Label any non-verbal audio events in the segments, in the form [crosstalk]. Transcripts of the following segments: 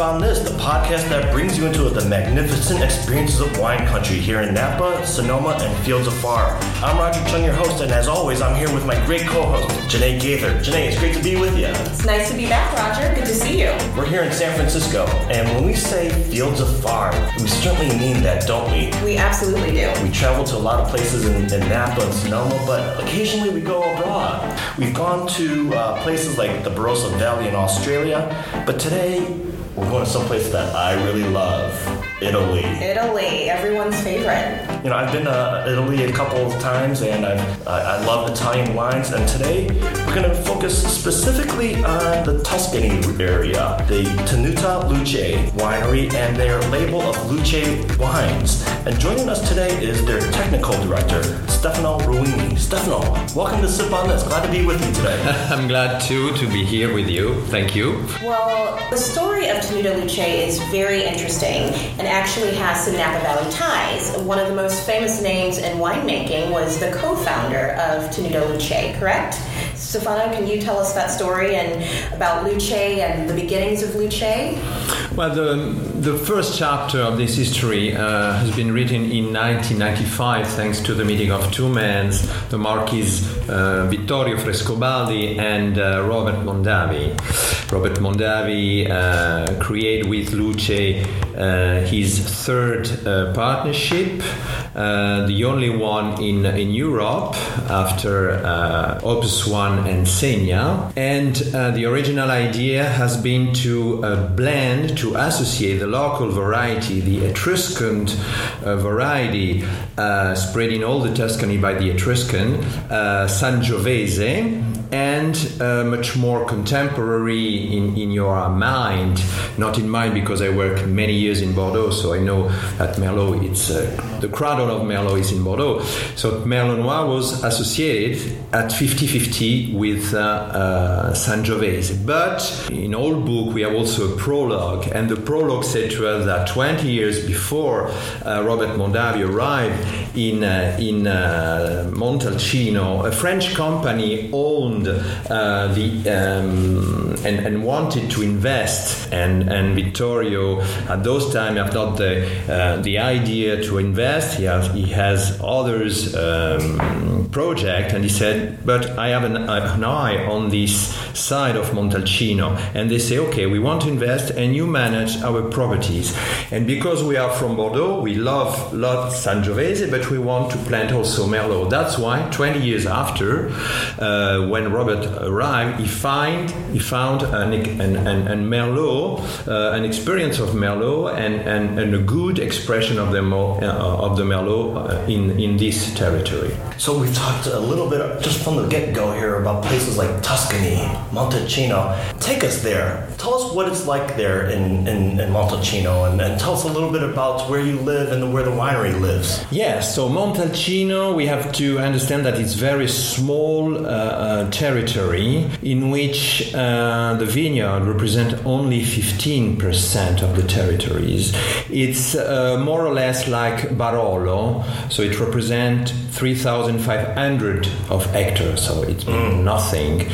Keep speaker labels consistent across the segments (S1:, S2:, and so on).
S1: On This, the podcast that brings you into the magnificent experiences of wine country here in Napa, Sonoma, and Fields of Far. I'm Roger Chung, your host, and as always, I'm here with my great co-host, Janae Gaither. Janae, it's great to be with you.
S2: It's nice to be back, Roger. Good to see you.
S1: We're here in San Francisco, and when we say Fields of Far, we certainly mean that, don't we?
S2: We absolutely do.
S1: We travel to a lot of places in, in Napa and Sonoma, but occasionally we go abroad. We've gone to uh, places like the Barossa Valley in Australia, but today we're going to someplace that I really love Italy.
S2: Italy, everyone's favorite.
S1: You know, I've been to Italy a couple of times and I've, I, I love Italian wines. And today we're going to focus specifically on the Tuscany area, the Tenuta Luce winery and their label of Luce wines. And joining us today is their technical director, Stefano Ruini. Stefano, welcome to Sip on This. Glad to be with you today. [laughs]
S3: I'm glad too to be here with you. Thank you.
S2: Well, the story of Tenuta Luce is very interesting and actually has some Napa Valley ties. One of the most famous names in winemaking was the co-founder of Tenuta Luce, correct? Stefano, can you tell us that story and about Luce and the beginnings of Luce?
S3: Well, the, the first chapter of this history uh, has been written in 1995 thanks to the meeting of two men, the Marquis uh, Vittorio Frescobaldi and uh, Robert Mondavi. Robert Mondavi uh, created with Luce uh, his third uh, partnership, the only one in, in Europe after Opus One and Seña. And the original idea has been to blend, to associate the local variety, the Etruscan variety spread in all the Tuscany by the Etruscan, uh, Sangiovese, and uh, much more contemporary in, in your mind, not in mine because I worked many years in Bordeaux, so I know that Merlot, it's uh, the cradle of Merlot is in Bordeaux. So Merlot Noir was associated at 50-50 with uh, uh, Sangiovese. But in old book we have also a prologue, and the prologue said to us that 20 years before uh, Robert Mondavi arrived in uh, in Montalcino, a French company owned uh, the um, and, and wanted to invest, and and Vittorio at those time have not the uh, the idea to invest. He has he has others um, project, and he said, but I have an, an eye on this side of Montalcino, and they say, okay, we want to invest, and you manage our properties, and because we are from Bordeaux, we love love Sangiovese, but we want to plant also Merlot. That's why 20 years after, uh, when Robert arrived, he find he found an, an, an, an Merlot, uh, an experience of Merlot, and, and, and, a good expression of the uh, of the Merlot uh, in in this territory.
S1: So we've talked a little bit just from the get go here about places like Tuscany, Montalcino. Take us there. Tell us what it's like there in, in, in Montalcino, and, and tell us a little bit about where you live and where the winery lives.
S3: Yes, so Montalcino, we have to understand that it's very small uh, uh, territory in which uh, the vineyard represent only 15% of the territories. It's uh, more or less like Barolo, so it represents 3,500 of hectares, so it's mm. nothing.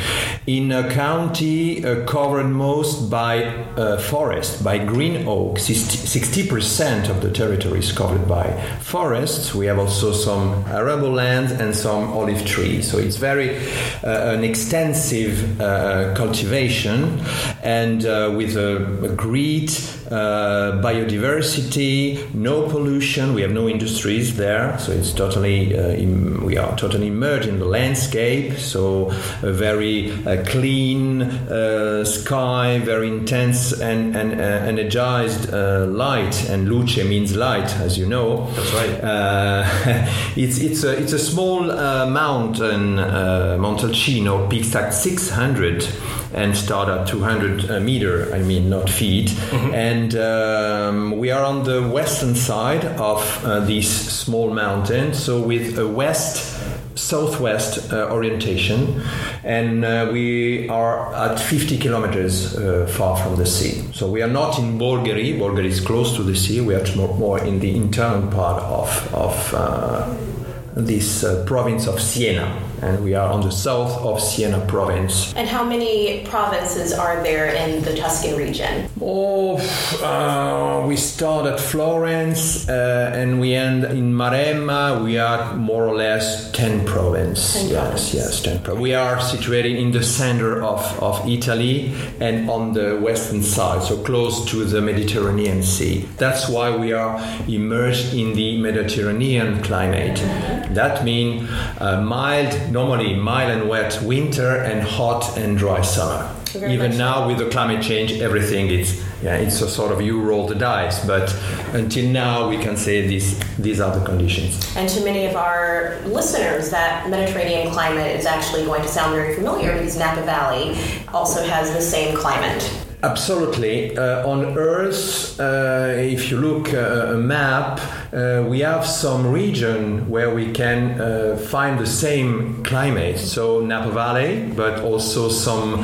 S3: In a county uh, covered most by uh, forest, by green oak, 60% of the territory is covered by forests. We have also some arable land and some olive trees, so it's very uh, an extensive uh, cultivation and uh, with a, a great uh, biodiversity, no pollution. We have no industries there, so it's totally uh, Im- we are totally immersed in the landscape. So a very uh, clean uh, sky, very intense and, and uh, energized light. And luce means light, as you know.
S1: That's right. [laughs]
S3: it's it's a it's a small mountain, Montalcino, peaks at 600 and start at 200 uh, meter, I mean, not feet. Mm-hmm. And um, we are on the western side of uh, this small mountain, so with a west southwest uh, orientation, and uh, we are at 50 kilometers uh, far from the sea. So we are not in Bolgheri. Bolgheri is close to the sea. We are more, more in the internal part of of uh, this uh, province of Siena, and we are on the south of Siena province.
S2: And how many provinces are there in the Tuscan region?
S3: Oh, uh, we start at Florence uh, and we end in Maremma. We are more or less 10 provinces. yes, yes, 10 pro- We are situated in the center of, of Italy and on the western side, so close to the Mediterranean Sea. That's why we are immersed in the Mediterranean climate. That means uh, mild, normally mild and wet winter and hot and dry summer.
S2: Very
S3: Even now with the climate change, everything it's yeah, it's a sort of you roll the dice. But until now, we can say these these are the conditions.
S2: And to many of our listeners, that Mediterranean climate is actually going to sound very familiar because Napa Valley also has the same climate.
S3: Absolutely. Uh, on Earth, uh, if you look uh, a map, uh, we have some region where we can uh, find the same climate. So Napa Valley, but also some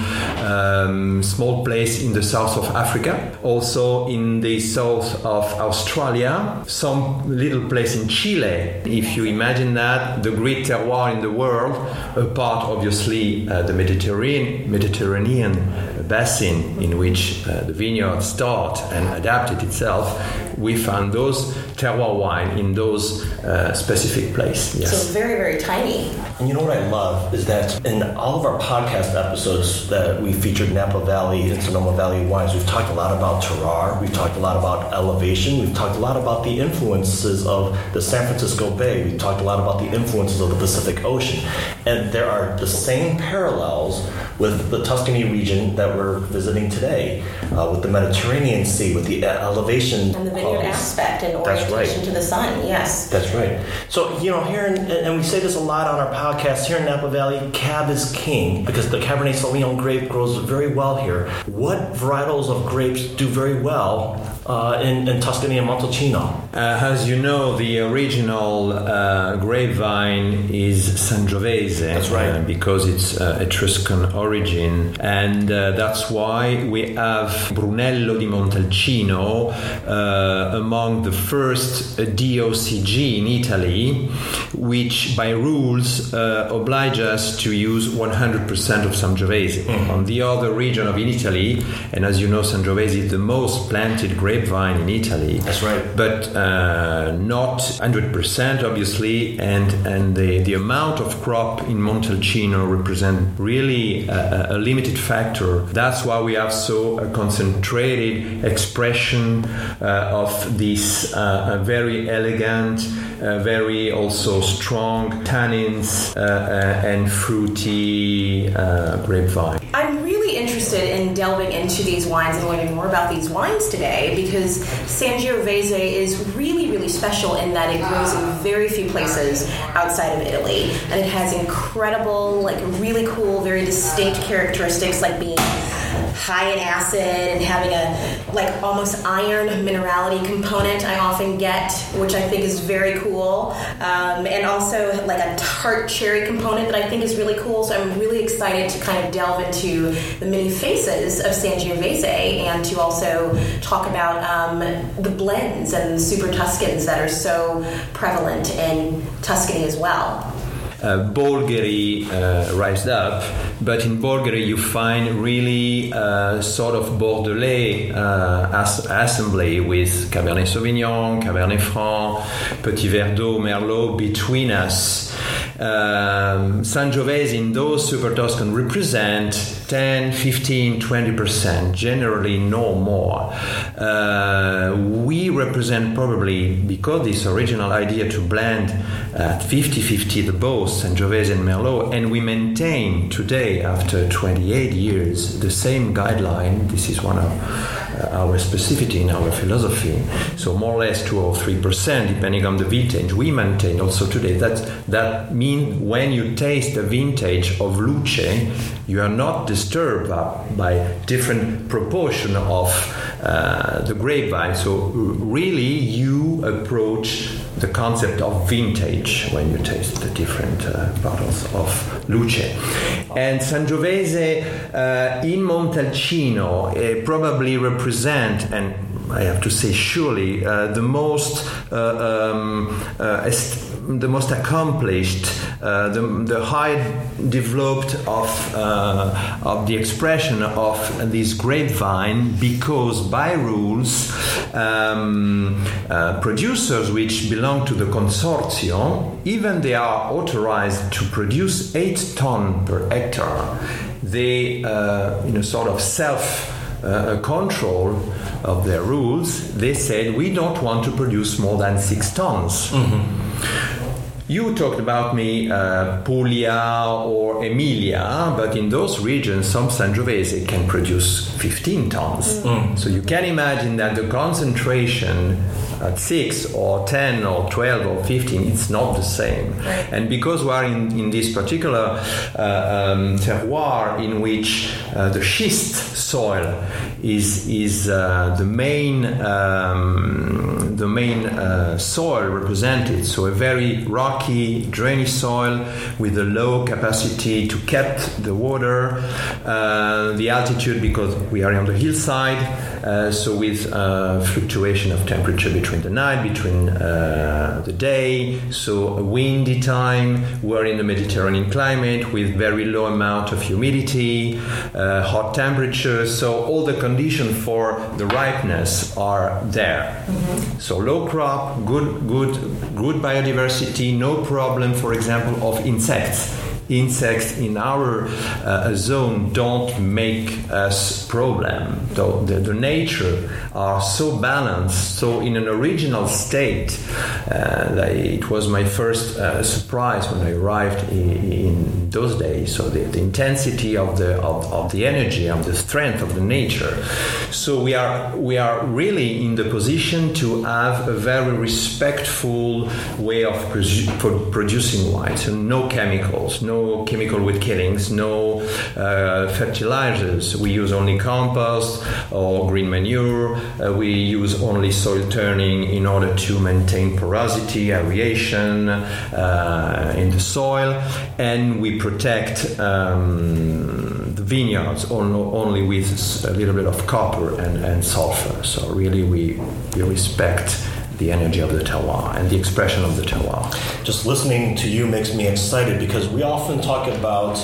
S3: um, small place in the south of Africa, also in the south of Australia, some little place in Chile. If you imagine that, the great terroir in the world, apart obviously uh, the Mediterranean, Mediterranean basin in which uh, the vineyard start and adapted itself, we found those terroir wine in those uh, specific place. Yes.
S2: So very, very tiny.
S1: And you know what I love is that in all of our podcast episodes that we featured Napa Valley and Sonoma Valley wines, we've talked a lot about terroir, we've talked a lot about elevation, we've talked a lot about the influences of the San Francisco Bay, we've talked a lot about the influences of the Pacific Ocean. And there are the same parallels with the Tuscany region that we're visiting today, uh, with the Mediterranean Sea, with the elevation.
S2: And the vineyard aspect and
S1: That's right.
S2: to the sun, yes.
S1: That's right. So, you know, here, in, and we say this a lot on our podcast, here in Napa Valley, Cab is king because the Cabernet Sauvignon grape grows very well here. What varietals of grapes do very well uh, in, in Tuscany and Montalcino?
S3: Uh, as you know, the original uh, grapevine is Sangiovese.
S1: That's right.
S3: uh, because it's uh, Etruscan origin. And uh, that's why we have Brunello di Montalcino uh, among the first uh, DOCG in Italy, which by rules uh, oblige us to use 100% of Sangiovese. On the other region of Italy, and as you know, Sangiovese is the most planted grapevine in Italy.
S1: That's right.
S3: but uh, not 100% obviously and and the, the amount of crop in Montalcino represent really a, a limited factor. That's why we have so a concentrated expression uh, of this uh, a very elegant uh, very also strong tannins uh, uh, and fruity uh, grapevine
S2: I'm really interested in delving into these wines and learning more about these wines today because Sangiovese is really, really special in that it grows in very few places outside of Italy. And it has incredible, like really cool, very distinct characteristics like being high in acid and having a like almost iron minerality component I often get, which I think is very cool. Um, and also like a tart cherry component that I think is really cool. So I'm really excited to kind of delve into the many faces of Sangiovese and to also talk about um, the blends and the super Tuscans that are so prevalent in Tuscany as well.
S3: Uh, Bolgheri uh, rised up, but in Bolgheri you find really uh, sort of Bordelais uh, as- assembly with Cabernet Sauvignon, Cabernet Franc, Petit Verdot, Merlot between us. Um, Sangiovese in those Super Tuscan represent 10, 15, 20%, generally no more. Uh, we represent probably, because this original idea to blend at 50 50 the both Sangiovese and Merlot, and we maintain today, after 28 years, the same guideline. This is one of uh, our specificity in our philosophy. So, more or less 2 or 3%, depending on the vintage, we maintain also today. That, that means when you taste the vintage of Luce, you are not disturbed by, different proportion of uh, the grapevine. So, really, you approach the concept of vintage when you taste the different uh, bottles of Luce. And Sangiovese uh, in Montalcino uh, probably represent, and I have to say surely uh, the most uh, um, uh, the most accomplished, uh, the, the high developed of uh, of the expression of this grapevine because by rules um, uh, producers which belong to the consortium even they are authorized to produce eight ton per hectare. They in a sort of self uh, control of their rules, they said we don't want to produce more than six tons. You talked about me, uh, Puglia or Emilia, but in those regions, some Sangiovese can produce 15 tons. So you can imagine that the concentration at 6 or 10 or 12 or 15, it's not the same. And because we are in, in this particular uh, um, terroir in which uh, the schist soil is, is uh, the main, um, the main uh, soil represented, so a very rocky, drainy soil with a low capacity to catch the water, uh, the altitude because we are on the hillside, uh, so with uh, fluctuation of temperature between the night, between uh, the day, so a windy time. We're in the Mediterranean climate with very low amount of humidity, uh, hot temperatures. So all the conditions for the ripeness are there. So low crop, good, good, good biodiversity, no problem, for example, of insects insects in our uh, zone don't make us problem. So the, the nature are so balanced. So in an original state, uh, it was my first uh, surprise when I arrived in, in those days. So the, the intensity of the of, of the energy, of the strength of the nature. So we are we are really in the position to have a very respectful way of produ- producing wine. So no chemicals, no chemical with killings, no uh, fertilizers. We use only compost or green manure. Uh, we use only soil turning in order to maintain porosity, aeration uh, in the soil, and we protect. Um, the vineyards only with a little bit of copper and, and sulfur. So really, we, we respect the energy of the terroir and the expression of the terroir.
S1: Just listening to you makes me excited because we often talk about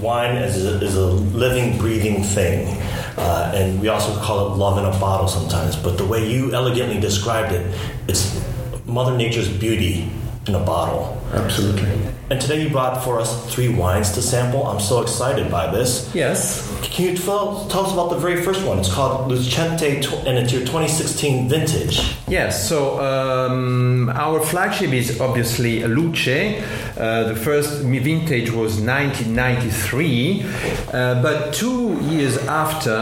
S1: wine as a, as a living, breathing thing. Uh, and we also call it love in a bottle sometimes. But the way you elegantly described it, it's Mother Nature's beauty in a bottle.
S3: Absolutely.
S1: And today you brought for us three wines to sample. I'm so excited by this.
S3: Yes.
S1: Can you tell, tell us about the very first one? It's called Lucente, and it's your 2016 vintage.
S3: Yes, so um, our flagship is obviously Luce. Uh, the first vintage was 1993, uh, but two years after,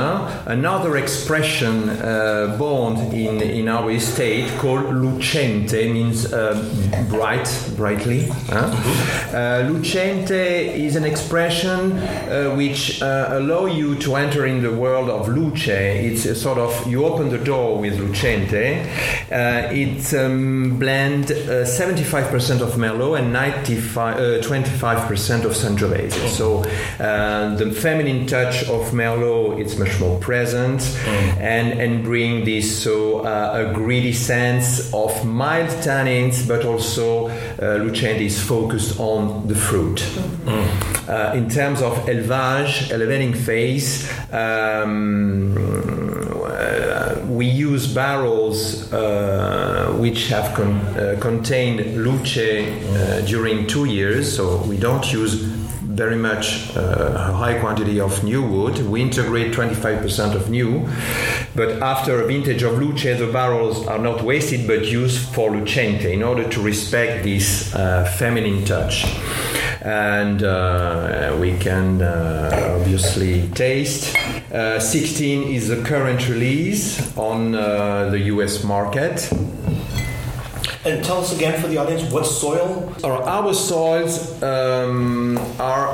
S3: another expression uh, born in, in our estate called Lucente means uh, bright, brightly. Huh? Uh, Lucente is an expression uh, which uh, allow you to enter in the world of Luce. It's a sort of you open the door with Lucente. Uh, it um, blend uh, 75% of Merlot and 95, uh, 25% of Sangiovese. So uh, the feminine touch of Merlot it's much more present and and bring this so uh, a greedy sense of mild tannins, but also uh, Is focused on the fruit. Uh, in terms of élevage, elevating phase, um, uh, we use barrels uh, which have con- uh, contained luce uh, during two years, so we don't use very much uh, a high quantity of new wood. We integrate 25% of new, but after a vintage of luce, the barrels are not wasted but used for lucente in order to respect this uh, feminine touch. And uh, we can obviously taste. Uh, 16 is the current release on the US market.
S1: And tell us again for the audience what soil?
S3: Our, our soils um, are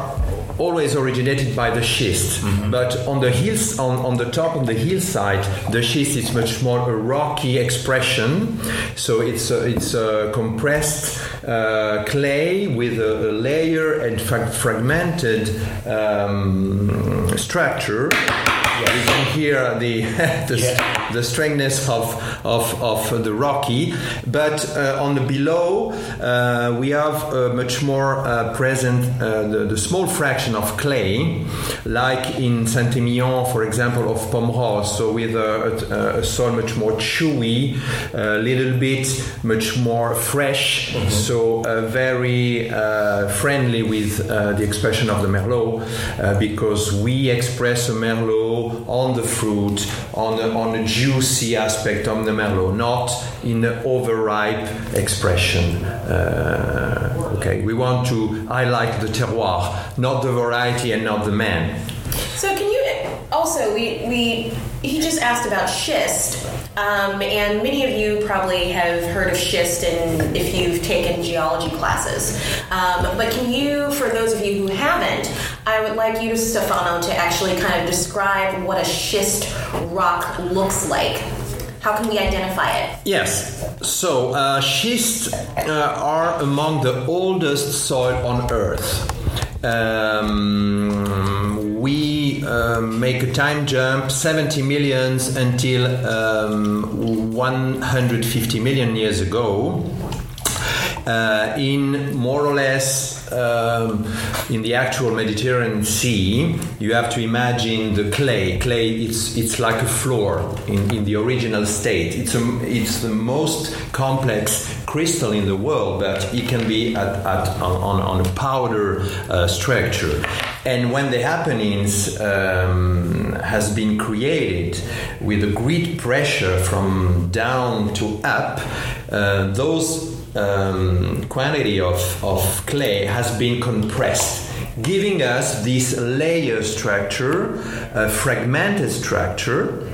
S3: always originated by the schist, but on the hills, on, on the top of the hillside, the schist is much more a rocky expression. So it's a, it's a compressed uh, clay with a, a layer and fra- fragmented um, structure You can hear the [laughs] the,
S1: Yeah.
S3: the strengthness of of, of the rocky, but uh, on the below uh, we have uh, much more uh, present uh, the, the small fraction of clay, like in Saint-Emilion, for example, of Pomerol. So with a, a, a soil much more chewy, a little bit much more fresh. So uh, very uh, friendly with uh, the expression of the merlot, uh, because we express a merlot on the fruit, on the, on the juicy aspect of the merlot, not in the overripe expression. Uh, okay, we want to highlight the terroir, not the variety and not the man.
S2: So can you also we we he just asked about schist, um, and many of you probably have heard of schist and if you've taken geology classes. Um, but can you, for those of you who haven't, I would like you, Stefano, to actually kind of describe what a schist rock looks like. How can we identify it?
S3: Yes. So uh, schists uh, are among the oldest soil on Earth. Um, we um, make a time jump 70 millions until um, 150 million years ago. Uh, in more or less um, in the actual Mediterranean Sea, you have to imagine the clay. Clay, it's it's like a floor in, in the original state. It's a, it's the most complex crystal in the world, but it can be at, at on, on a powder uh, structure. And when the Apennines um, has been created with a great pressure from down to up, uh, those um, quantity of, of clay has been compressed, giving us this layer structure, a fragmented structure.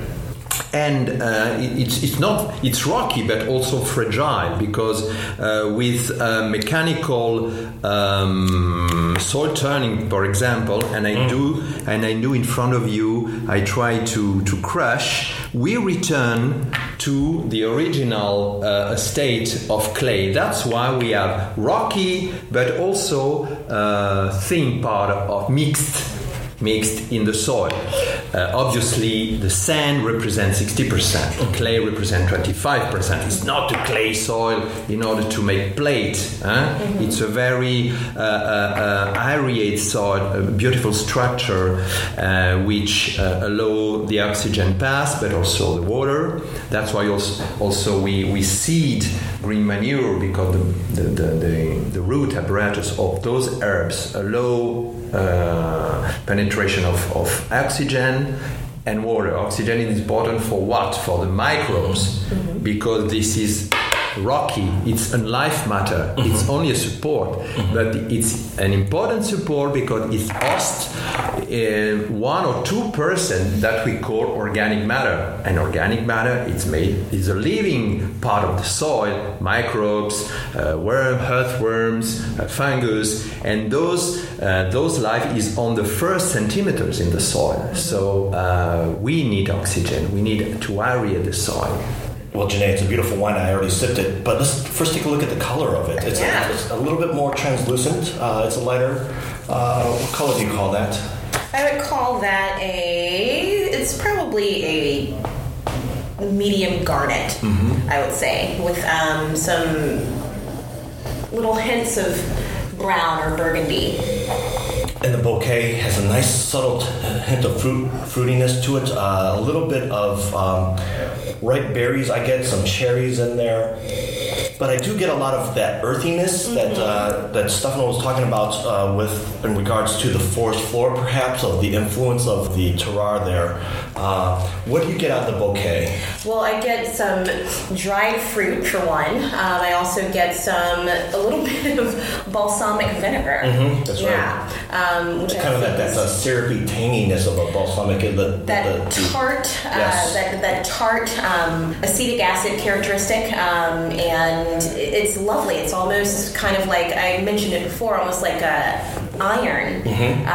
S3: And uh, it's, it's not it's rocky but also fragile because uh, with uh, mechanical um, soil turning for example and I do and I do in front of you I try to, to crush we return to the original uh, state of clay. That's why we have rocky, but also uh, thin part of mixed mixed in the soil. Uh, obviously, the sand represents 60%, clay represents 25%. It's not a clay soil in order to make plate. huh? It's a very uh, uh, uh, aerated soil, a beautiful structure uh, which uh, allow the oxygen pass, but also the water. That's why also, also we, we seed green manure because the, the, the, the, the root apparatus of those herbs allow uh, penetration of, of oxygen and water. Oxygen is important for what? For the microbes, because this is rocky. It's a life matter. It's only a support, but it's an important support because it hosts uh, one or two percent that we call organic matter. And organic matter, it's made is a living part of the soil, microbes, uh, worm, earthworms, uh, fungus, and those uh, those life is on the first centimeters in the soil. So uh, we need oxygen. We need to aerate the soil.
S1: Well, Janae, it's a beautiful wine. I already sipped it, but let's first take a look at the color of it. It's,
S2: Yeah.
S1: a, it's a little bit more translucent. Uh, it's a lighter. Uh, what color do you call that?
S2: I would call that a. It's probably a medium garnet. I would say with um, some little hints of brown or burgundy.
S1: And the bouquet has a nice subtle hint of fruit fruitiness to it. Uh, a little bit of um, ripe berries. I get some cherries in there, but I do get a lot of that earthiness that uh, that Stefano was talking about uh, with in regards to the forest floor, perhaps of the influence of the terroir there. Uh, what do you get out of the bouquet?
S2: Well, I get some dried fruit for one. Um, I also get some a little [laughs] bit of balsamic vinegar.
S1: Mhm, that's right.
S2: yeah, um, which
S1: Kind of that, that uh, syrupy tanginess of a balsamic. uh, The, the,
S2: that
S1: the-
S2: tart, uh,
S1: Yes.
S2: that, that tart um, acetic acid characteristic, um, and it's lovely. It's almost kind of like I mentioned it before, almost like a iron
S1: Mm-hmm.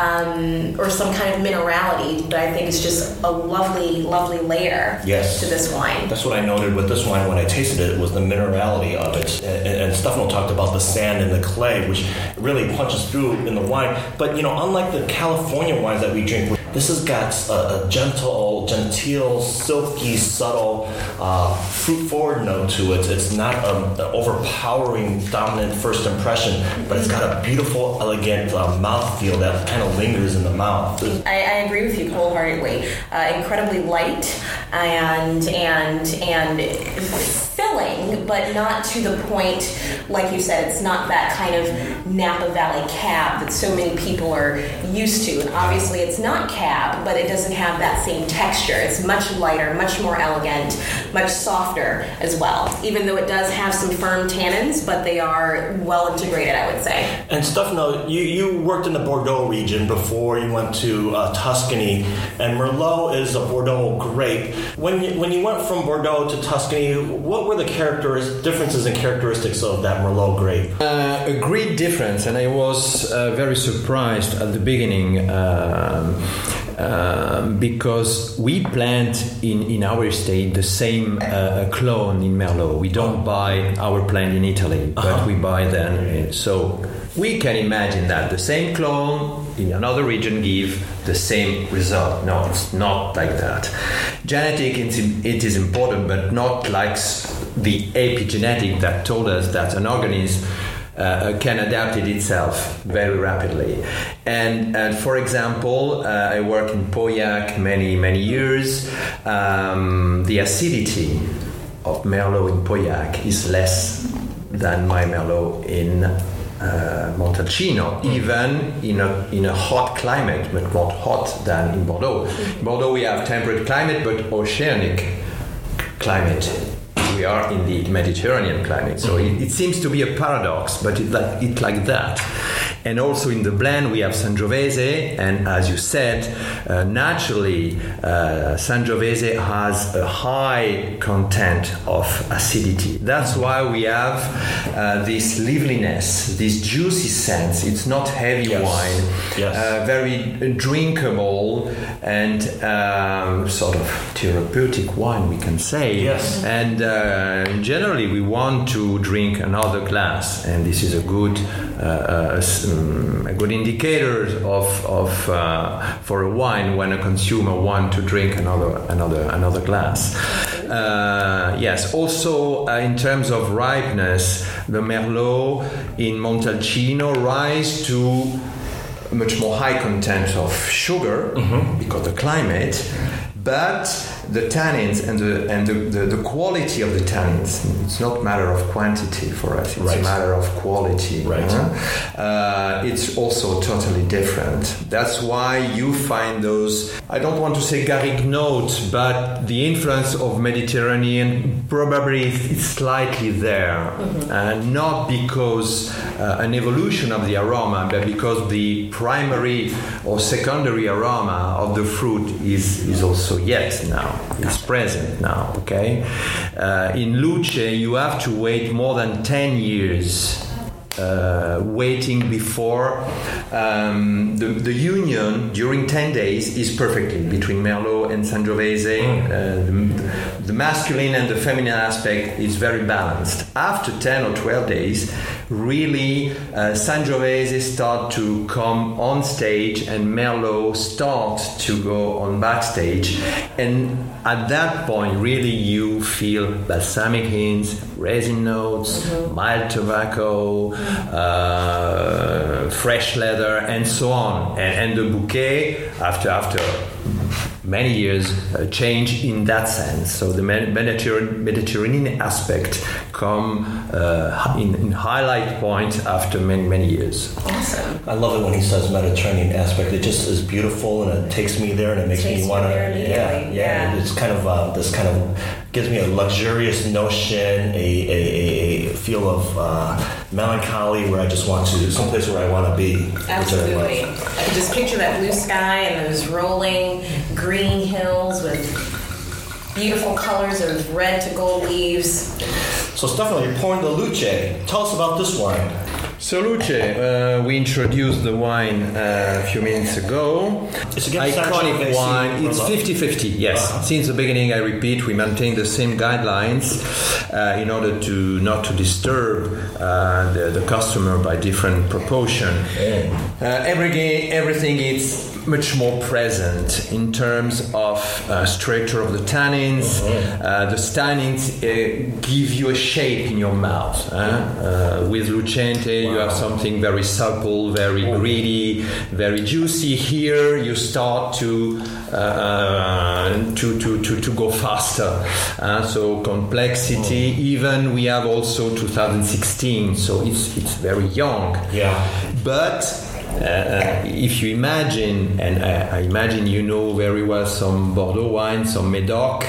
S2: um, or some kind of minerality. But I think it's just a lovely, lovely layer
S1: Yes.
S2: to this wine.
S1: That's what I noted with this wine when I tasted it was the minerality of it. And, and Stefano talked about the sand and the clay, which really punches through in the wine. But you know, unlike the California wines that we drink, this has got a, a gentle, genteel, silky, subtle, uh, fruit-forward note to it. It's not an overpowering, dominant first impression, but it's got a beautiful, elegant uh, mouthfeel that kind of lingers in the mouth.
S2: I, I agree with you wholeheartedly. Uh, incredibly light and and and but not to the point, like you said, it's not that kind of Napa Valley cab that so many people are used to. And obviously, it's not cab, but it doesn't have that same texture. It's much lighter, much more elegant, much softer as well. Even though it does have some firm tannins, but they are well integrated, I would say.
S1: And Stefano, you, you worked in the Bordeaux region before you went to uh, Tuscany, and Merlot is a Bordeaux grape. When you, when you went from Bordeaux to Tuscany, what were the characters, differences and characteristics of that Merlot grape?
S3: Uh, a great difference, and I was uh, very surprised at the beginning. Um, because we plant in, in our estate the same uh, clone in Merlot. We don't buy our plant in Italy, but uh-huh. we buy them. So we can imagine that the same clone in another region give the same result. No, it's not like that. Genetic, it is important, but not like the epigenetic that told us that an organism uh, can adapt it itself very rapidly. And, and for example, uh, I work in Pauillac many, many years. Um, the acidity of Merlot in Pauillac is less than my Merlot in uh, Montalcino, even in a, in a hot climate, but not hot than in Bordeaux. In Bordeaux, we have temperate climate, but oceanic climate we are in the Mediterranean climate. So mm-hmm. it, it seems to be a paradox, but it like it like that. And also in the blend, we have Sangiovese, and as you said, uh, naturally, uh, Sangiovese has a high content of acidity. That's why we have uh, this liveliness, this juicy sense. It's not heavy yes. wine, yes. Uh, very drinkable and um, sort of therapeutic wine, we can say.
S1: Yes.
S3: And uh, generally, we want to drink another glass, and this is a good uh, um, a good indicator of, of uh, for a wine when a consumer want to drink another another another glass. Uh, yes. Also, uh, in terms of ripeness, the Merlot in Montalcino rise to much more high content of sugar mm-hmm. because the climate but the tannins and the and the, the, the, quality of the tannins it's not matter of quantity for us it's right. a matter of quality
S1: right
S3: uh, it's also totally different that's why you find those i don't want to say garrigue notes but the influence of mediterranean probably is slightly there mm-hmm. and uh, not because uh, an evolution of the aroma but because the primary or secondary aroma of the fruit is is also so yet now. It's present now, okay? Uh, in Luce, you have to wait more than 10 years uh, waiting before um, the, the union during 10 days is perfectly between Merlot and Sangiovese. Mm. Uh, the, the, masculine and the feminine aspect is very balanced. After 10 or 12 days, really uh, Sangiovese start to come on stage and Merlot start to go on backstage. And at that point, really you feel balsamic hints, resin notes, mm-hmm. mild tobacco, uh, fresh leather, and so on. And, and the bouquet, after after many years uh, change in that sense. So the Mediterranean, Mediterranean aspect come uh, in, in, highlight point after many many years.
S2: Awesome. I
S1: love it when he says Mediterranean aspect. It just is beautiful and it takes me there and it makes me want to. Yeah, yeah, yeah, It's kind of uh, this kind of gives me a luxurious notion, a, a, a feel of uh, melancholy where I just want to someplace where I want to be.
S2: Absolutely. I, I can just picture that blue sky and those rolling green hills with beautiful colors of red to gold leaves.
S1: So Stefano, you're pouring the Luce. Tell us about this wine.
S3: So Luce, uh, we introduced the wine uh, a few minutes ago.
S1: It's again
S3: Iconic wine. It's 50-50, yes.
S1: Uh-huh.
S3: Since the beginning, I repeat, we maintain the same guidelines uh, in order to not to disturb uh, the, the customer by different proportion. Uh, every, everything is much more present in terms of uh, structure of the tannins. Uh, the tannins uh, give you a shape in your mouth. Uh, with Lucente, you have something very supple, very greedy, very juicy. Here, you start to uh, to, to, to, to go faster. Uh, so complexity. Even we have also 2016, so it's it's very young.
S1: Yeah.
S3: But uh, if you imagine, and I, I imagine you know very well some Bordeaux wine, some Medoc.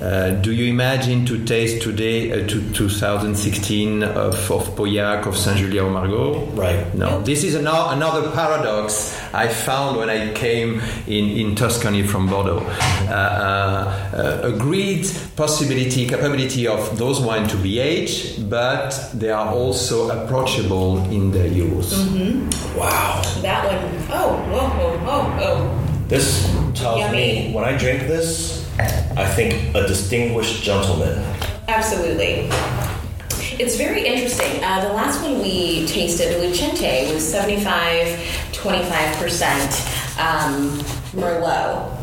S3: Uh, do you imagine to taste today uh, to 2016 of, of Pauillac, of Saint Julien au Margaux?
S1: Right.
S3: No, this is ano- another paradox I found when I came in, in Tuscany from Bordeaux. Uh, uh, a great possibility, capability of those wines to be aged, but they are also approachable in their use.
S1: Wow.
S2: That one, oh, whoa, whoa, whoa, oh.
S1: This tells
S2: Yummy.
S1: me when I drink this, I think a distinguished gentleman.
S2: Absolutely. It's very interesting. Uh, the last one we tasted, Lucente, was 75, 25% um, Merlot.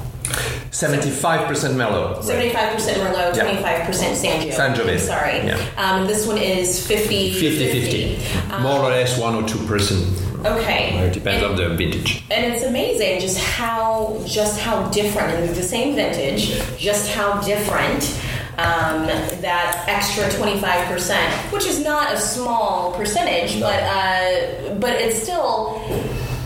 S3: 75% Merlot.
S2: 75% Merlot,
S3: Yeah.
S2: 25% Sangiovese.
S3: Sangiovese,
S2: Sorry.
S3: yeah.
S2: Um, this one is 50
S3: 50 50. More or less 1 or 2%.
S2: Okay.
S3: It depends
S2: And-
S3: on the vintage.
S2: And it's amazing just how just how different and the same vintage, just how different um, that extra twenty five percent, which is not a small percentage,
S1: No.
S2: but uh, but it's still.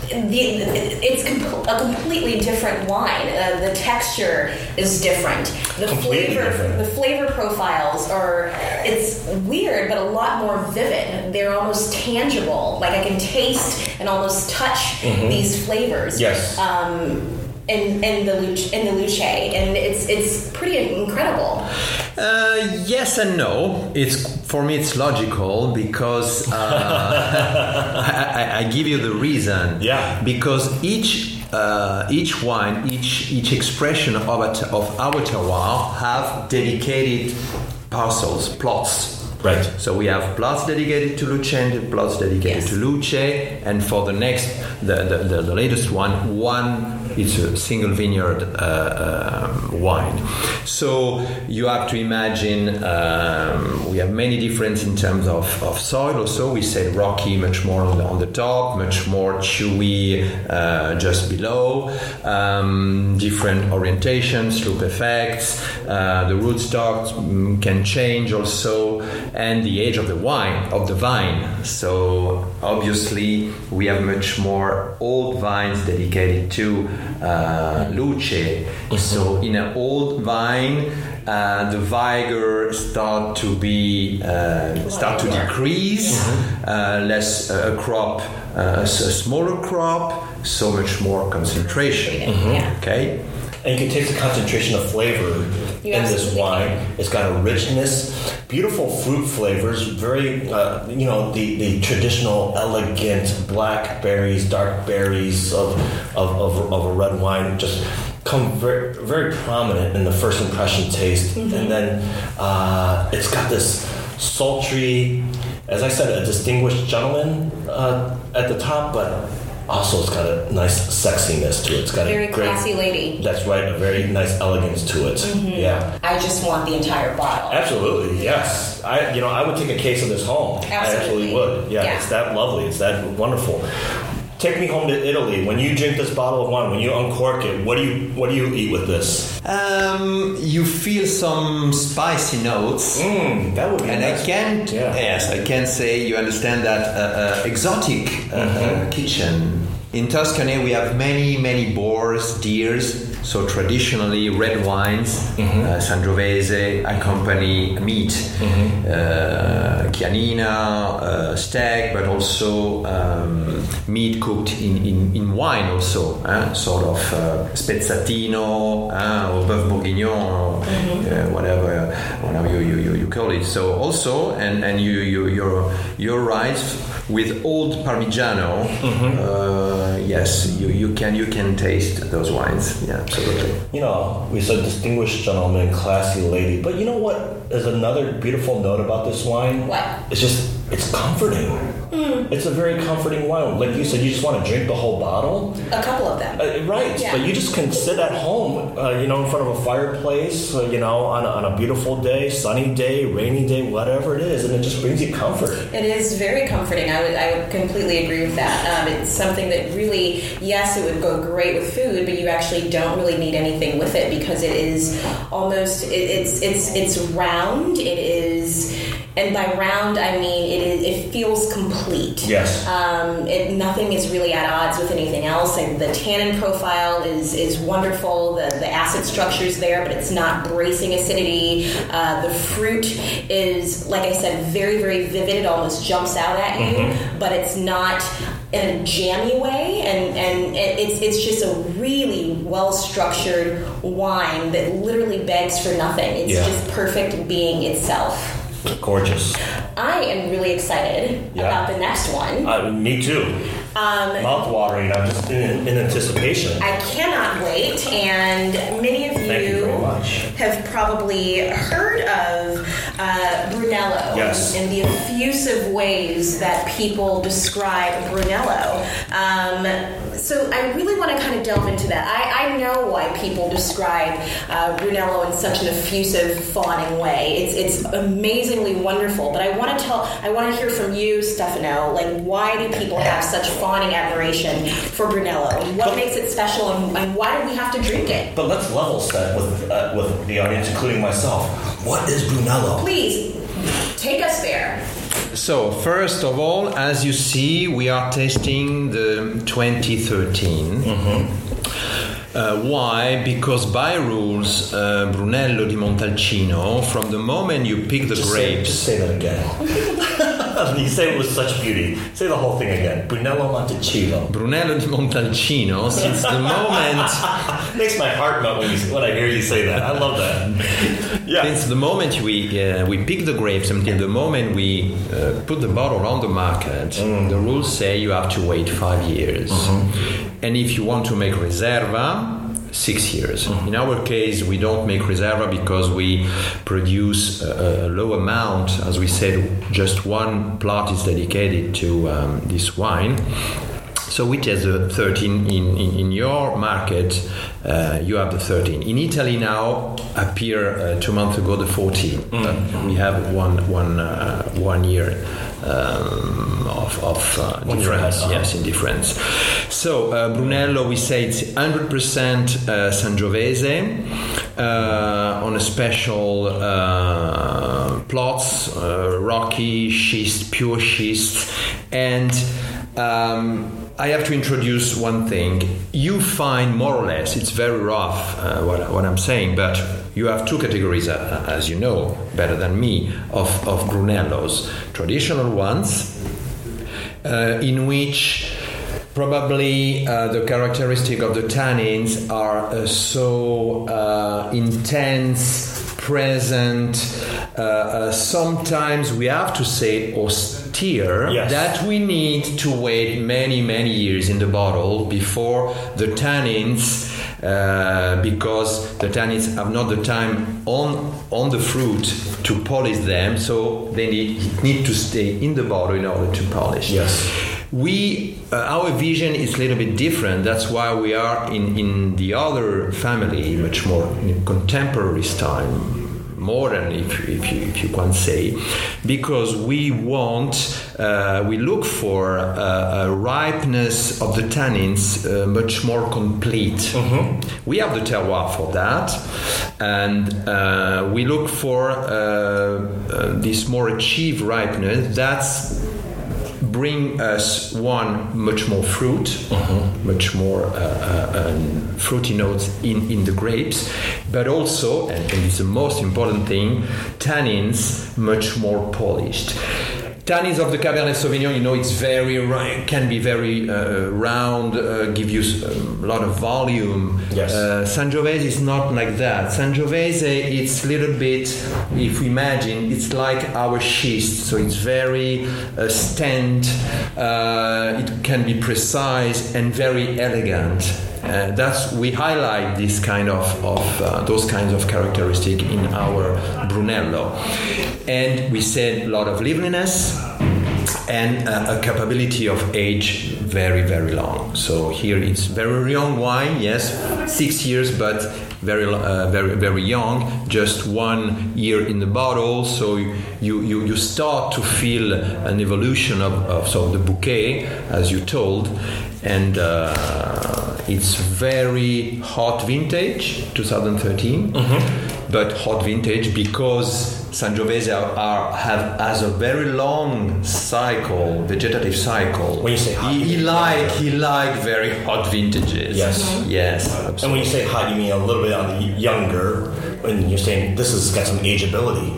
S2: The, it's com- a completely different wine. Uh, the texture is different. The
S1: Completely
S2: flavor,
S1: different.
S2: the flavor profiles are. It's weird, but a lot more vivid. They're almost tangible. Like I can taste and almost touch these flavors.
S1: Yes.
S2: Um, in, in the luce, in the luce, and it's it's pretty incredible.
S3: Uh, yes and no. It's for me. It's logical because uh, [laughs] I, I, I give you the reason.
S1: Yeah.
S3: Because each uh, each wine, each each expression of our, t- of our terroir have dedicated parcels, plots.
S1: Right.
S3: So we have plots dedicated to Lucente, plots dedicated
S2: Yes.
S3: to Luce, and for the next, the, the, the, the latest one, one is a single vineyard uh, um, wine. So you have to imagine um, we have many difference in terms of, of soil. Also, we said rocky, much more on the, on the top, much more chewy uh, just below. Um, different orientations, slope effects. Uh, the rootstock mm, can change also, and the age of the wine of the vine. So obviously, we have much more old vines dedicated to uh, luce. So in an old vine. Uh, the vigor start to be uh, start to decrease. Uh, less uh, a crop, uh, a smaller crop, so much more concentration.
S2: Yeah.
S3: Okay.
S1: And you can taste the concentration of flavor
S2: You
S1: in this wine. It's got a richness, beautiful fruit flavors, very, uh, you know, the, the traditional elegant black berries, dark berries of, of, of, of a red wine just come very, very prominent in the first impression taste.
S2: Mm-hmm.
S1: And then uh, it's got this sultry, as I said, a distinguished gentleman uh, at the top, but also it's got a nice sexiness to it. It's got
S2: Very
S1: a great,
S2: classy lady.
S1: that's right, a very nice elegance to it. Mm-hmm. Yeah.
S2: I just want the entire bottle.
S1: Absolutely, yes. I, you know, I would take a case of this home. Absolutely. I
S2: Absolutely.
S1: absolutely would. Yeah,
S2: Yeah.
S1: it's that lovely. It's that wonderful. Take me home to Italy. When you drink this bottle of wine, when you uncork it, what do you what do you eat with this?
S3: Um, you feel some spicy notes.
S1: Mmm, that would be
S3: And I
S1: nice.
S3: can,
S1: Yeah.
S3: yes, I can say you understand that uh, uh, exotic uh,
S1: Mm-hmm.
S3: uh, kitchen. In Tuscany, we have many, many boars, deers. So traditionally, red wines,
S1: Mm-hmm.
S3: uh, Sangiovese accompany meat, uh, chianina, uh, steak, but also um, meat cooked in, in, in wine, also uh, sort of uh, spezzatino uh, or boeuf bourguignon, or uh, whatever, whatever you, you, you, you call it. So also, and, and you, you, you're, you're right. With old Parmigiano, uh, yes, you, you can you can taste those wines. Yeah, absolutely.
S1: You know, we said distinguished gentleman, classy lady, but you know what is another beautiful note about this wine?
S2: What?
S1: It's just, it's comforting. It's a very comforting wine. Like you said, you just want to drink the whole bottle.
S2: A couple of them.
S1: Uh, right,
S2: Yeah.
S1: but you just can sit at home, uh, you know, in front of a fireplace, uh, you know, on a, on a beautiful day, sunny day, rainy day, whatever it is, and it just brings you comfort.
S2: It is very comforting. I would, I would completely agree with that. Um, it's something that really, yes, it would go great with food, but you actually don't really need anything with it because it is almost it, it's it's it's round. It is, and by round I mean it is. It feels complete.
S1: Yes.
S2: Um, it, nothing is really at odds with anything else. And the tannin profile is is wonderful. The the acid structure is there, but it's not bracing acidity. Uh, the fruit is, like I said, very very vivid. It almost jumps out at you, but it's not in a jammy way. And and it, it's it's just a really well structured wine that literally begs for nothing. It's
S1: Yeah.
S2: just perfect being itself.
S1: Gorgeous.
S2: I am really excited
S1: Yeah.
S2: about the next one.
S1: Uh, me too.
S2: Um,
S1: Mouth watering. I'm just in, in anticipation.
S2: I cannot wait, and many of
S1: you much.
S2: have probably heard of uh, Brunello
S1: Yes.
S2: and the effusive ways that people describe Brunello. Um, so I really want to kind of delve into that. I, I know why people describe uh, Brunello in such an effusive, fawning way. It's it's amazingly wonderful. But I want to tell, I want to hear from you, Stefano. Like, why do people have such fawning admiration for Brunello? What
S1: But-
S2: makes it special, and, and why do we have to drink it?
S1: But let's level set with uh, with the audience, including myself. What is Brunello?
S2: Please take us there.
S3: So, first of all, as you see, we are tasting the 2013. Uh, why? Because by rules, uh, Brunello di Montalcino, from the moment you pick the
S1: Just say,
S3: grapes,
S1: just say that again. [laughs] you say it with such beauty. Say the whole thing again. Brunello Montalcino.
S3: Brunello di Montalcino, [laughs] since the moment [laughs]
S1: Makes my heart melt when, you, when I hear you say that. I love that. Yeah.
S3: Since the moment we uh, we pick the grapes until the moment we uh, put the bottle on the market, the rules say you have to wait five years, and if you want to make riserva. Six years. In our case, we don't make riserva because we produce a, a low amount. As we said, just one plot is dedicated to um, this wine. So which has the 13 in, in, in your market, uh, you have the 13. In Italy now, appear uh, two months ago the 14. Uh, we have one, one, uh, one year um, of, of uh,
S1: year
S3: difference. Yes, in difference. So uh, Brunello, we say it's 100% uh, Sangiovese uh, on a special uh, plots, uh, rocky schist, pure schist, and um, I have to introduce one thing. You find more or less, it's very rough uh, what, what I'm saying, but you have two categories, uh, as you know better than me, of, of Brunellos. Traditional ones, uh, in which probably uh, the characteristic of the tannins are uh, so uh, intense, present. Uh, uh, sometimes we have to say austere
S1: Yes.
S3: that we need to wait many many years in the bottle before the tannins uh, because the tannins have not the time on on the fruit to polish them so they need, need to stay in the bottle in order to polish
S1: Yes.
S3: We uh, our vision is a little bit different. That's why we are in in the other family much more contemporary style modern if, if, you, if you can say. Because we want uh, we look for uh, a ripeness of the tannins uh, much more complete. We have the terroir for that. And uh, we look for uh, uh, this more achieved ripeness. That's bring us one much more fruit, much more uh, uh, um, fruity notes in, in the grapes, but also, and, and it's the most important thing, tannins much more polished. Tannins of the Cabernet Sauvignon, you know, it's very can be very uh, round, uh, give you um, a lot of volume.
S1: Yes.
S3: Uh, Sangiovese is not like that. Sangiovese, it's a little bit, if we imagine, it's like our schist, so it's very uh, stand. Uh, it can be precise and very elegant. Uh, that's we highlight this kind of, of uh, those kinds of characteristic in our Brunello, and we said a lot of liveliness and uh, a capability of age very very long. So here it's very young wine, yes, six years, but very uh, very very young, just one year in the bottle. So you you, you start to feel an evolution of, of so the bouquet, as you told, and. It's very hot vintage, 2013, mm-hmm. but hot vintage because Sangiovese are, are have has a very long cycle, vegetative cycle.
S1: When you say hot,
S3: he, he
S1: you mean-
S3: like he like very hot vintages.
S1: Yes. Mhm.
S3: yes,
S1: And when you say hot, you mean a little bit on the younger, and you're saying this has got some ageability.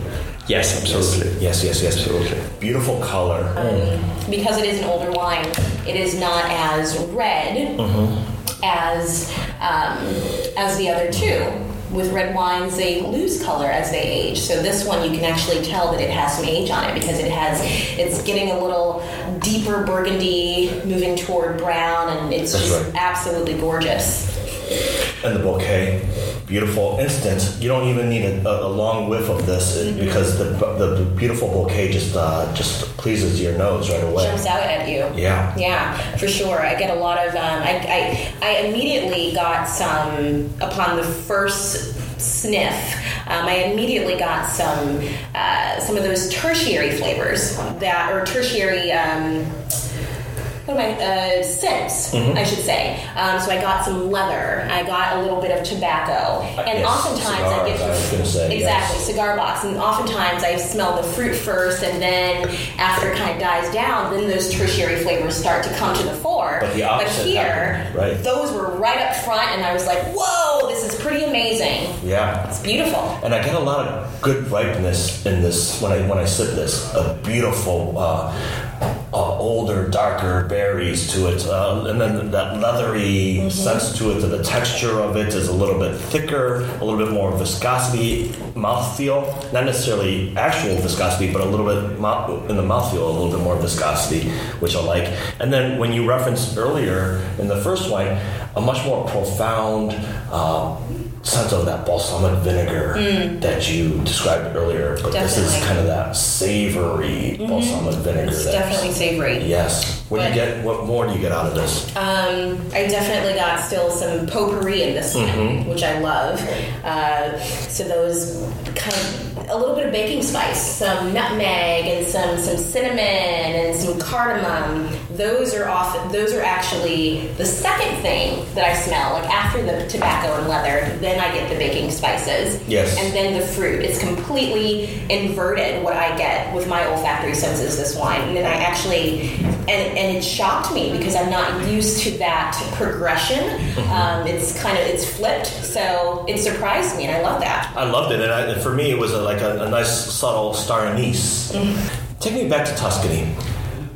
S3: yes, absolutely.
S1: Yes, yes, yes.
S3: Absolutely.
S1: Beautiful color.
S2: Um, because it is an older wine, it is not as red mm-hmm. As um, as the other two. With red wines, they lose color as they age. So this one, you can actually tell that it has some age on it because it has it's getting a little deeper burgundy, moving toward brown, and it's
S1: That's
S2: just
S1: right.
S2: absolutely gorgeous.
S1: And the bouquet, beautiful instant. You don't even need a, a, long whiff of this because the, the beautiful bouquet just uh, just pleases your nose right away.
S2: Jumps out at you.
S1: Yeah.
S2: Yeah, for sure. I get a lot of. Um, I, I I immediately got some upon the first sniff. Um, I immediately got some uh, some of those tertiary flavors that or tertiary. Um, what am I? Uh, scents, I should say. Um, so I got some leather. I got a little bit of tobacco, and
S1: yes,
S2: oftentimes I get
S1: I say,
S2: exactly
S1: yes.
S2: cigar box, and oftentimes I smell the fruit first, and then after it kind of dies down, then those tertiary flavors start to come to the fore.
S1: But the opposite
S2: here,
S1: happened, right.
S2: those were right up front, and I was like, "Whoa, this is pretty amazing.
S1: Yeah.
S2: It's beautiful."
S1: And I get a lot of good ripeness in this when I when I sip this. A beautiful, uh, uh, older, darker berries to it, uh, and then that leathery sense to it. The texture of it is a little bit thicker, a little bit more viscosity, mouthfeel. Not necessarily actual viscosity, but a little bit mouth, in the mouthfeel, a little bit more viscosity, which I like. And then when you referenced earlier in the first wine, a much more profound. Uh, sense of that balsamic vinegar that you described earlier, but this is kind of that savory balsamic vinegar.
S2: It's definitely savory.
S1: Yes. What do you get? What more do you get out of this?
S2: Um, I definitely got still some potpourri in this one, which I love. Uh, so those kind of a little bit of baking spice, some nutmeg, and some some cinnamon and some cardamom. Those are often those are actually the second thing that I smell. Like after the tobacco and leather, then I get the baking spices.
S1: Yes.
S2: And then the fruit. It's completely inverted what I get with my olfactory senses this wine. And then I actually and and it shocked me because I'm not used to that progression. Um, it's kind of it's flipped, so it surprised me, and I love that.
S1: I loved it, and, I, for me, it was a, like a, a nice, subtle star anise. Take me back to Tuscany.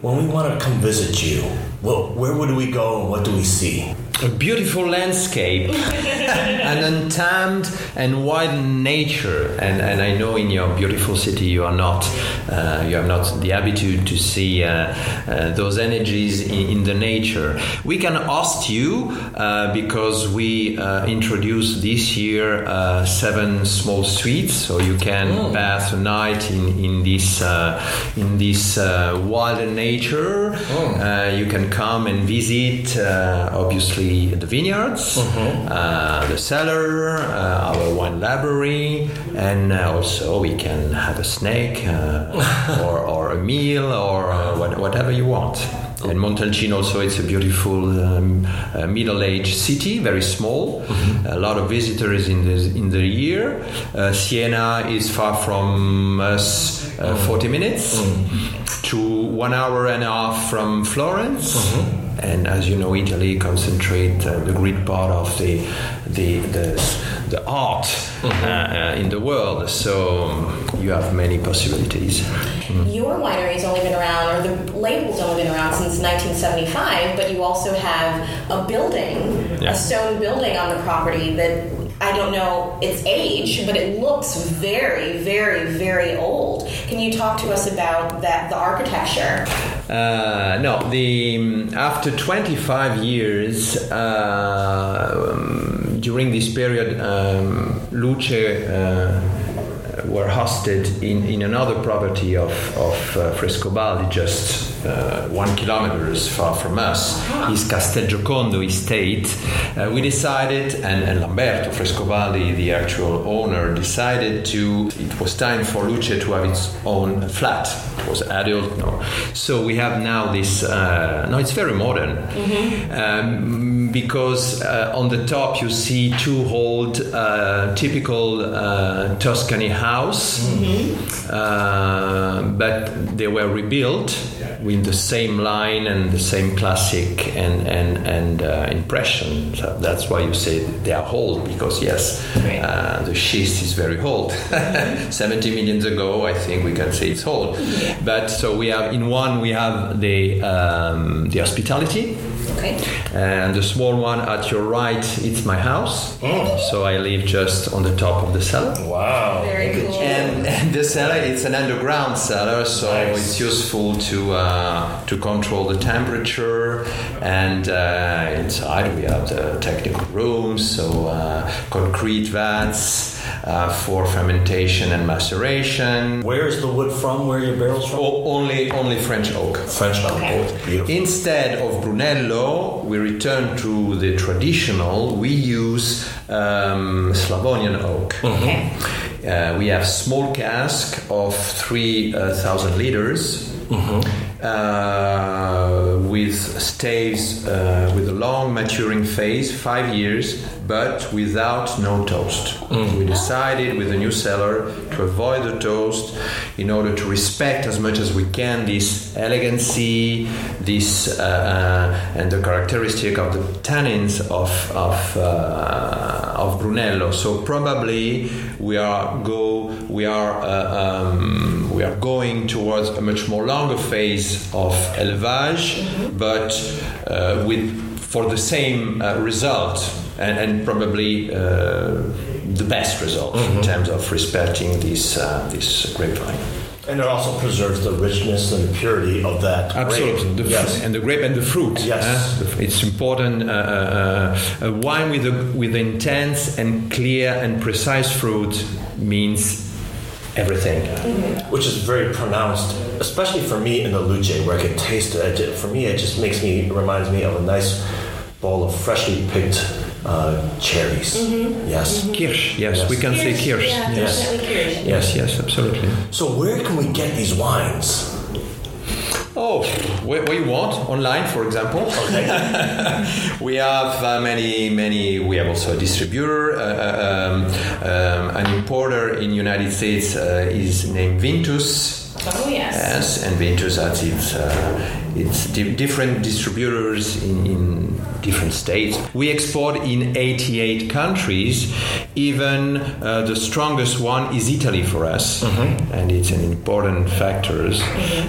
S1: When we want to come visit you, well, where would we go and what do we see?
S3: A beautiful landscape, [laughs] an untamed and wild nature. And, and I know in your beautiful city you are not, uh, you have not the habitude to see uh, uh, those energies in, in the nature. We can host you uh, because we uh, introduced this year uh, seven small suites, so you can pass a night in in this uh, in this uh, wild nature. Uh, you can come and visit, uh, obviously, the vineyards, uh, the cellar, uh, our wine library, and uh, also we can have a snack uh, [laughs] or, or a meal or uh, whatever you want. And Montalcino also it's a beautiful um, uh, middle-aged city, very small. A lot of visitors in the in the year. Uh, Siena is far from us, uh, 40 minutes to one hour and a half from Florence. and as you know, Italy concentrate uh, the great part of the the the, the art uh, uh, in the world. So um, you have many possibilities.
S2: Your winery's only been around, or the label's only been around since 1975, but you also have a building,
S3: Yeah.
S2: a stone building on the property that I don't know its age, but it looks very, very, very old. Can you talk to us about that, the architecture?
S3: Uh, no, the um, after 25 years uh, um, during this period, um, Luce uh, were hosted in, in another property of, of uh, Frescobaldi, just uh, one kilometers far from us, is Castelgiocondo estate. Uh, we decided, and, and Lamberto Frescobaldi, the actual owner, decided to. It was time for Luce to have its own flat. It was adult, no. So we have now this. Uh, no, it's very modern um, because uh, on the top you see two old, uh, typical uh, Tuscany house, uh, but they were rebuilt with the same line and the same classic and and and uh, impression. So that's why you say they are old because yes, uh, the schist is very old. [laughs] 70 millions ago, I think we can say it's old. But so we have in one we have the um, the hospitality.
S2: Okay.
S3: And the small one at your right, it's my house. So I live just on the top of the cellar.
S1: Wow.
S2: Very cool.
S3: And, and the cellar, it's an underground cellar, so
S1: Nice.
S3: it's useful to uh, to control the temperature. And uh, inside we have the technical rooms, so uh, concrete vats uh, for fermentation and maceration.
S1: Where is the wood from? Where are your barrels from?
S3: O- only only French oak.
S1: French oak.
S2: Okay.
S1: Beautiful.
S3: Instead of Brunello, we return to the traditional. We use um, Slavonian oak.
S2: Okay.
S3: Uh, we have small cask of 3,000 liters uh, with staves uh, with a long maturing phase, five years, but without no toast. We decided with the new cellar to avoid the toast in order to respect as much as we can this elegancy, this uh, uh, and the characteristic of the tannins of of uh, of Brunello. So probably we are go we are uh, um, we are going towards a much more longer phase of élevage, but uh, with for the same uh, result and, and probably uh, the best result in terms of respecting this uh, this grapevine.
S1: And it also preserves the richness and the purity of that
S3: Absolutely,
S1: grape.
S3: the
S1: yes.
S3: fruit, and the grape and the fruit.
S1: Yes.
S3: uh, it's important. Uh, uh, uh, a wine with a, with intense and clear and precise fruit means everything. Mm-hmm.
S1: which is very pronounced, especially for me in the luce, where I can taste it. It For me, it just makes me it reminds me of a nice bowl of freshly picked uh, cherries. Mm-hmm. Yes, mm-hmm.
S3: Kirsch, yes, we can say kirsch.
S2: Yeah,
S1: Yes.
S2: definitely kirsch.
S3: Yes, yes, absolutely.
S1: So where can we get these wines?
S3: Oh, where, where you want online, for example. Okay. [laughs] we have uh, many, many. We have also a distributor, uh, um, um, an importer in United States uh, is named Vintus.
S2: Oh, yes.
S3: Yes, and Vintus has its, uh, its di- different distributors in, in different states. We export in 88 countries. Even uh, the strongest one is Italy for us, and it's an important factor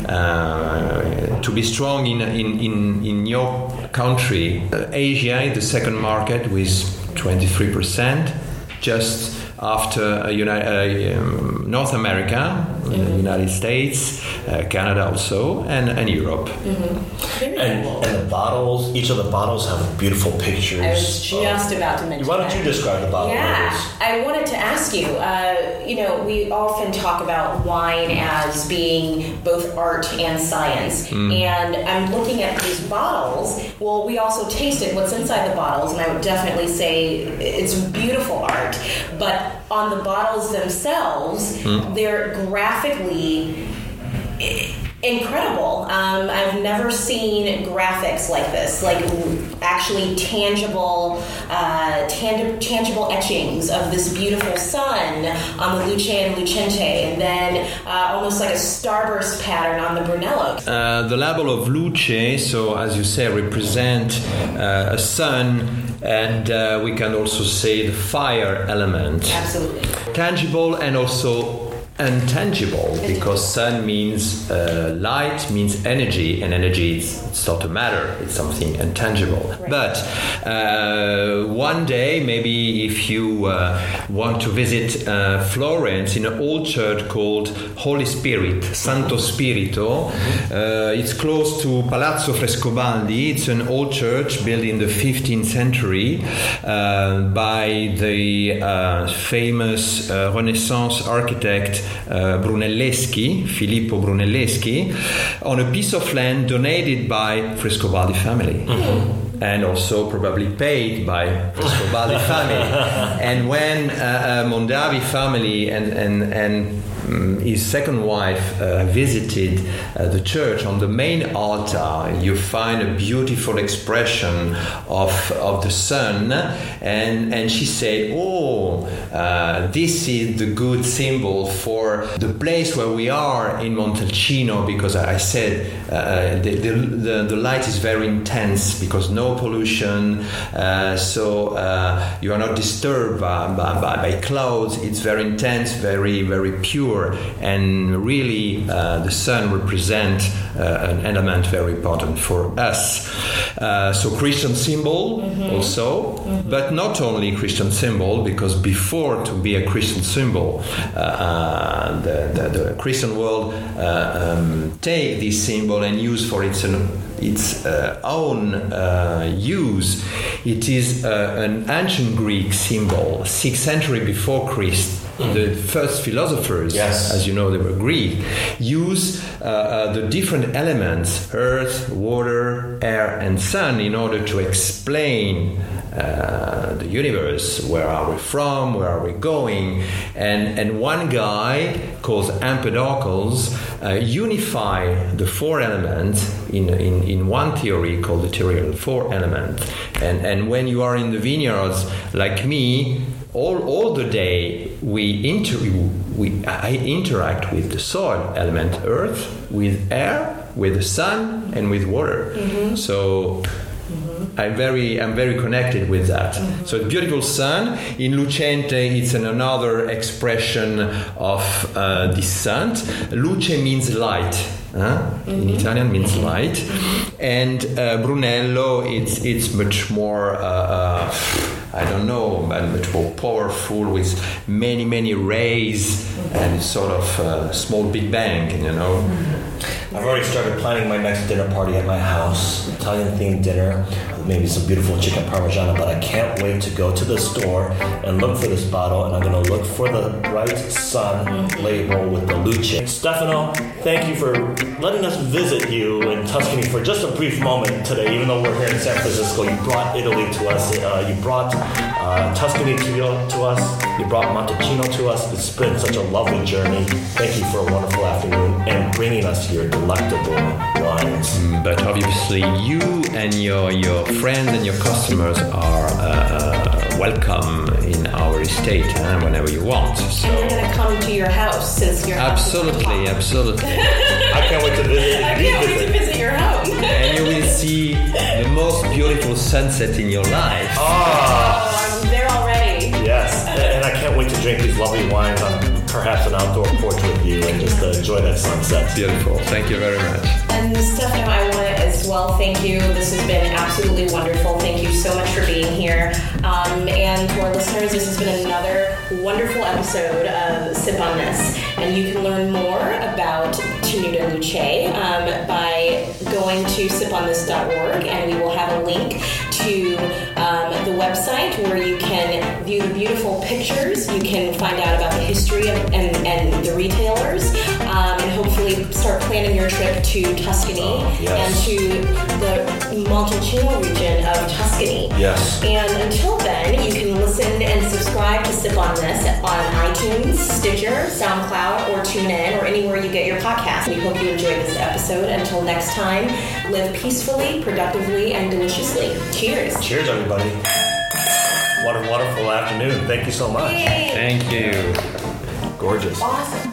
S3: uh, to be strong in, in, in, in your country. Uh, Asia is the second market with 23%. Just after uh, Uni- uh, North America, the United States, uh, Canada also, and, and Europe.
S2: Very
S1: And,
S2: cool.
S1: and the bottles, each of the bottles have beautiful pictures.
S2: I was just
S1: of-
S2: about to mention
S1: Why don't
S2: that.
S1: you describe the bottle
S2: Yeah,
S1: labels?
S2: I wanted to ask you. Uh, you know, we often talk about wine as being both art and science, and I'm looking at these bottles. Well, we also tasted what's inside the bottles, and I would definitely say it's beautiful art. But on the bottles themselves, they're graphically incredible. Um, I've never seen graphics like this, like actually tangible, uh, tang- tangible etchings of this beautiful sun on the Luce and Lucente, and then uh, almost like a starburst pattern on the Brunello.
S3: Uh, the label of Luce, so as you say, represent uh, a sun, and uh, we can also say the fire element.
S2: Absolutely.
S3: Tangible and also intangible because sun means uh, light means energy and energy is, it's, not a matter it's something intangible. Right. but uh, one day maybe if you uh, want to visit uh, Florence in an old church called Holy Spirit Santo Spirito uh, it's close to Palazzo Frescobaldi. It's an old church built in the 15th century uh, by the famous Renaissance architect uh, Brunelleschi, Filippo Brunelleschi, on a piece of land donated by Frescobaldi family. Mm-hmm. And also probably paid by Frescobaldi family. [laughs] and when uh, uh, Mondavi family and, and, and um, his second wife uh, visited uh, the church, on the main altar, you find a beautiful expression of, of the sun. And, and she said, Oh, uh, this is the good symbol for the place where we are in Montalcino, because I said uh, the, the, the, light is very intense because no pollution, uh, so uh, you are not disturbed by, by, by clouds. It's very intense, very, very pure and really uh, the sun represents uh, an element very important for us. Uh, so Christian symbol mm-hmm. also, mm-hmm. but not only Christian symbol because before to be a Christian symbol, uh, the, the, the, Christian world uh, um, take this symbol and use for its its uh, own uh, use. It is uh, an ancient Greek symbol, 6th century before Christ the first philosophers,
S1: yes.
S3: as you know, they were Greek, use the different elements earth, water, air, and sun in order to explain uh, the universe. Where are we from? Where are we going? And, and one guy called Empedocles uh, unify the four elements in, in, in one theory called the theory of the four elements. And, and when you are in the vineyards, like me, all, all the day we, inter- we I interact with the soil element, earth, with air, with the sun, and with water. Mm-hmm. So mm-hmm. I'm very I'm very connected with that. Mm-hmm. So beautiful sun in Lucente. It's an, another expression of uh, the sun. Luce means light. Huh? In mm-hmm. Italian means light, mm-hmm. and uh, Brunello it's it's much more. Uh, uh I don't know, but much more powerful with many, many rays and sort of a small Big Bang, you know.
S1: I've already started planning my next dinner party at my house, Italian themed dinner maybe some beautiful chicken parmigiana, but I can't wait to go to the store and look for this bottle, and I'm to look for the Bright Sun label with the Luce. Stefano, thank you for letting us visit you in Tuscany for just a brief moment today, even though we're here in San Francisco. You brought Italy to us, uh, you brought uh, Tuscany to, to us, you brought Montalcino to us. It's been such a lovely journey. Thank you for a wonderful afternoon and bringing us your delectable wines.
S3: Mm, but obviously, you and your, your friends and your customers are uh, uh, welcome in our estate uh, whenever you want.
S2: So. And they're going to come to your house since your
S3: absolutely, absolutely. [laughs]
S1: I can't wait to visit.
S2: I can't wait to visit your house. [laughs]
S3: and you will see the most beautiful sunset in your life.
S1: Oh,
S2: oh I'm there already.
S1: Yes, and I can't wait to drink these lovely wines on perhaps an outdoor porch with you and just enjoy that sunset.
S3: Beautiful. Thank you very much.
S2: And Stefano, I want to well thank you. This has been absolutely wonderful. Thank you so much for being here. Um, and to our listeners, this has been another wonderful episode of Sip on This. And you can learn more about Tenuta Luce um, by going to siponthis.org, and we will have a link to um, the website where you can view the beautiful pictures. You can find out about the history of, and, and the retailers, hopefully start planning your your trip to Tuscany
S1: Oh, yes.
S2: and to the Montalcino region of Tuscany.
S1: Yes.
S2: And until then, you can listen and subscribe to Sip on This on iTunes, Stitcher, SoundCloud, or TuneIn, or anywhere you get your podcast. We hope you enjoyed this episode. Until next time, live peacefully, productively, and deliciously. Cheers.
S1: Cheers, everybody. What a wonderful afternoon. Thank you so much.
S3: Thank you.
S1: Gorgeous.
S2: Awesome.